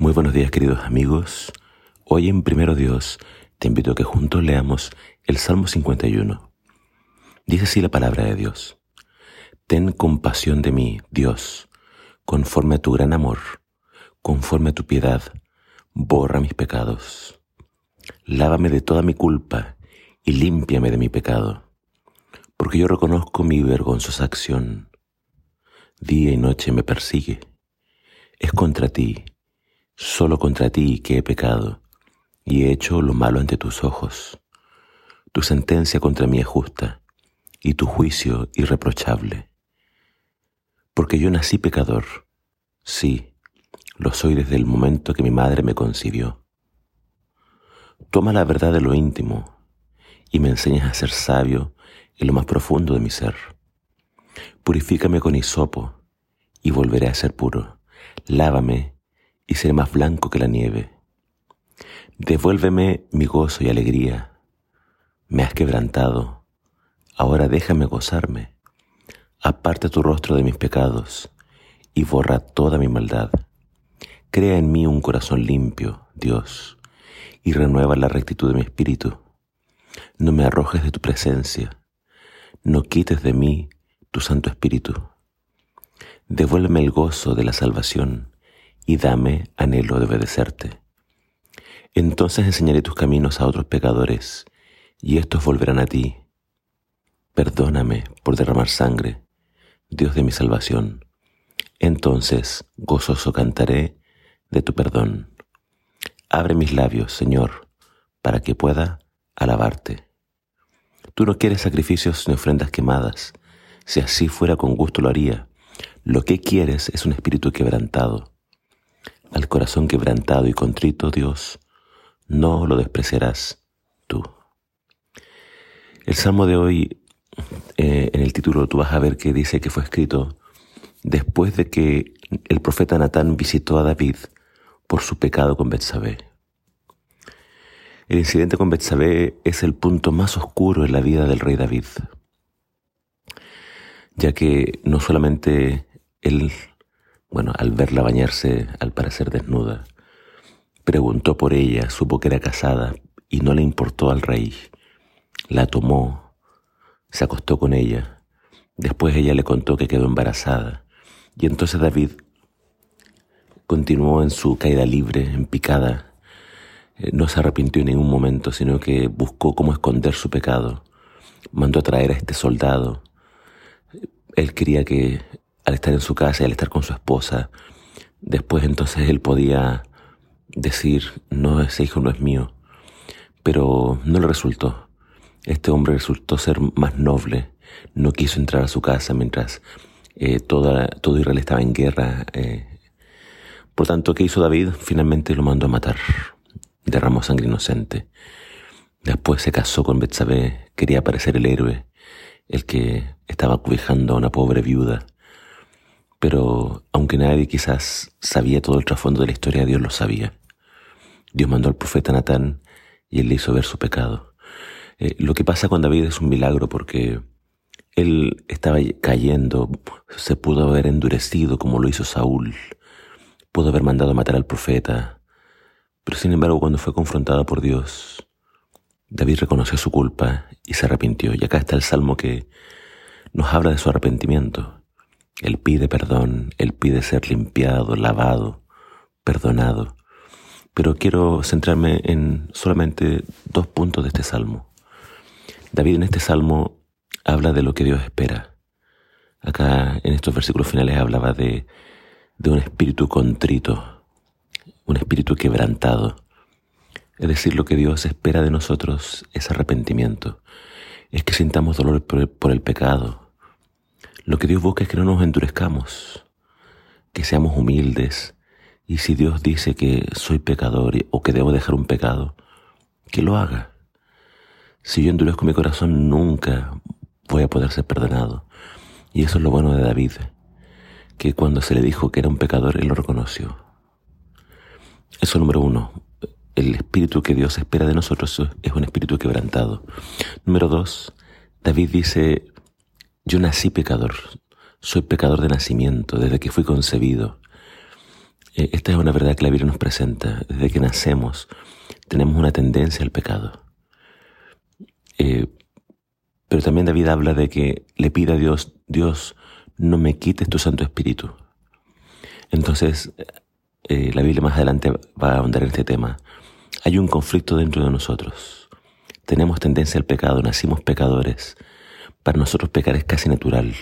Muy buenos días queridos amigos. Hoy en Primero Dios te invito a que juntos leamos el Salmo 51. Dice así la palabra de Dios. Ten compasión de mí, Dios, conforme a tu gran amor, conforme a tu piedad, borra mis pecados. Lávame de toda mi culpa y límpiame de mi pecado, porque yo reconozco mi vergonzosa acción. Día y noche me persigue. Es contra ti, solo contra ti que he pecado y he hecho lo malo ante tus ojos. Tu sentencia contra mí es justa y tu juicio irreprochable. Porque yo nací pecador, sí, lo soy desde el momento que mi madre me concibió. Toma la verdad de lo íntimo y me enseñas a ser sabio en lo más profundo de mi ser. Purifícame con hisopo y volveré a ser puro. Lávame y seré más blanco que la nieve. Devuélveme mi gozo y alegría. Me has quebrantado. Ahora déjame gozarme. Aparta tu rostro de mis pecados y borra toda mi maldad. Crea en mí un corazón limpio, Dios, y renueva la rectitud de mi espíritu. No me arrojes de tu presencia, no quites de mí tu Santo Espíritu. Devuélveme el gozo de la salvación y dame anhelo de obedecerte. Entonces enseñaré tus caminos a otros pecadores, y estos volverán a ti. Perdóname por derramar sangre, Dios de mi salvación. Entonces gozoso cantaré de tu perdón. Abre mis labios, Señor, para que pueda alabarte. Tú no quieres sacrificios ni ofrendas quemadas. Si así fuera con gusto lo haría. Lo que quieres es un espíritu quebrantado. Al corazón quebrantado y contrito, Dios, no lo despreciarás tú. El salmo de hoy, eh, en el título tú vas a ver que dice que fue escrito después de que el profeta Natán visitó a David por su pecado con Betsabé. El incidente con Betsabé es el punto más oscuro en la vida del rey David, ya que no solamente él bueno, al verla bañarse, al parecer desnuda, preguntó por ella, supo que era casada y no le importó al rey. La tomó, se acostó con ella. Después ella le contó que quedó embarazada. Y entonces David continuó en su caída libre, en picada. Eh, no se arrepintió en ningún momento, sino que buscó cómo esconder su pecado. Mandó a traer a este soldado. Él quería que al estar en su casa y al estar con su esposa, después entonces él podía decir, no, ese hijo no es mío. Pero no le resultó. Este hombre resultó ser más noble. No quiso entrar a su casa mientras eh, todo Israel estaba en guerra. Eh. Por tanto, ¿qué hizo David? Finalmente lo mandó a matar. Derramó sangre inocente. Después se casó con Betsabé. Quería parecer el héroe, el que estaba cobijando a una pobre viuda. Pero aunque nadie quizás sabía todo el trasfondo de la historia, Dios lo sabía. Dios mandó al profeta Natán y él le hizo ver su pecado. Eh, lo que pasa con David es un milagro porque él estaba cayendo, se pudo haber endurecido como lo hizo Saúl, pudo haber mandado matar al profeta, pero sin embargo cuando fue confrontado por Dios, David reconoció su culpa y se arrepintió. Y acá está el salmo que nos habla de su arrepentimiento. Él pide perdón, Él pide ser limpiado, lavado, perdonado. Pero quiero centrarme en solamente dos puntos de este salmo. David en este salmo habla de lo que Dios espera. Acá en estos versículos finales hablaba de, de un espíritu contrito, un espíritu quebrantado. Es decir, lo que Dios espera de nosotros es arrepentimiento, es que sintamos dolor por el pecado, lo que Dios busca es que no nos endurezcamos, que seamos humildes. Y si Dios dice que soy pecador o que debo dejar un pecado, que lo haga. Si yo endurezco mi corazón, nunca voy a poder ser perdonado. Y eso es lo bueno de David, que cuando se le dijo que era un pecador, él lo reconoció. Eso número uno. El espíritu que Dios espera de nosotros es un espíritu quebrantado. Número dos, David dice, yo nací pecador, soy pecador de nacimiento, desde que fui concebido. Eh, esta es una verdad que la Biblia nos presenta. Desde que nacemos tenemos una tendencia al pecado. Eh, pero también David habla de que le pide a Dios, Dios, no me quites tu Santo Espíritu. Entonces, eh, la Biblia más adelante va a ahondar en este tema. Hay un conflicto dentro de nosotros. Tenemos tendencia al pecado, nacimos pecadores. Para nosotros pecar es casi natural.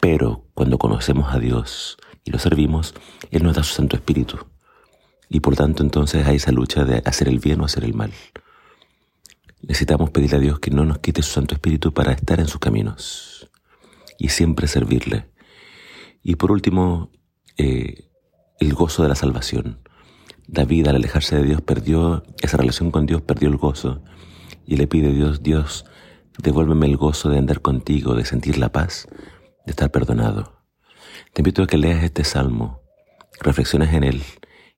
Pero cuando conocemos a Dios y lo servimos, Él nos da su Santo Espíritu. Y por tanto entonces hay esa lucha de hacer el bien o hacer el mal. Necesitamos pedirle a Dios que no nos quite su Santo Espíritu para estar en sus caminos y siempre servirle. Y por último, eh, el gozo de la salvación. David al alejarse de Dios perdió esa relación con Dios, perdió el gozo y le pide a Dios, Dios, devuélveme el gozo de andar contigo, de sentir la paz, de estar perdonado. Te invito a que leas este salmo, reflexiones en él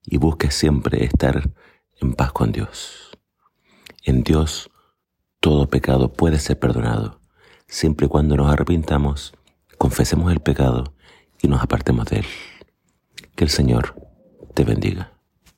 y busques siempre estar en paz con Dios. En Dios todo pecado puede ser perdonado, siempre y cuando nos arrepintamos, confesemos el pecado y nos apartemos de él. Que el Señor te bendiga.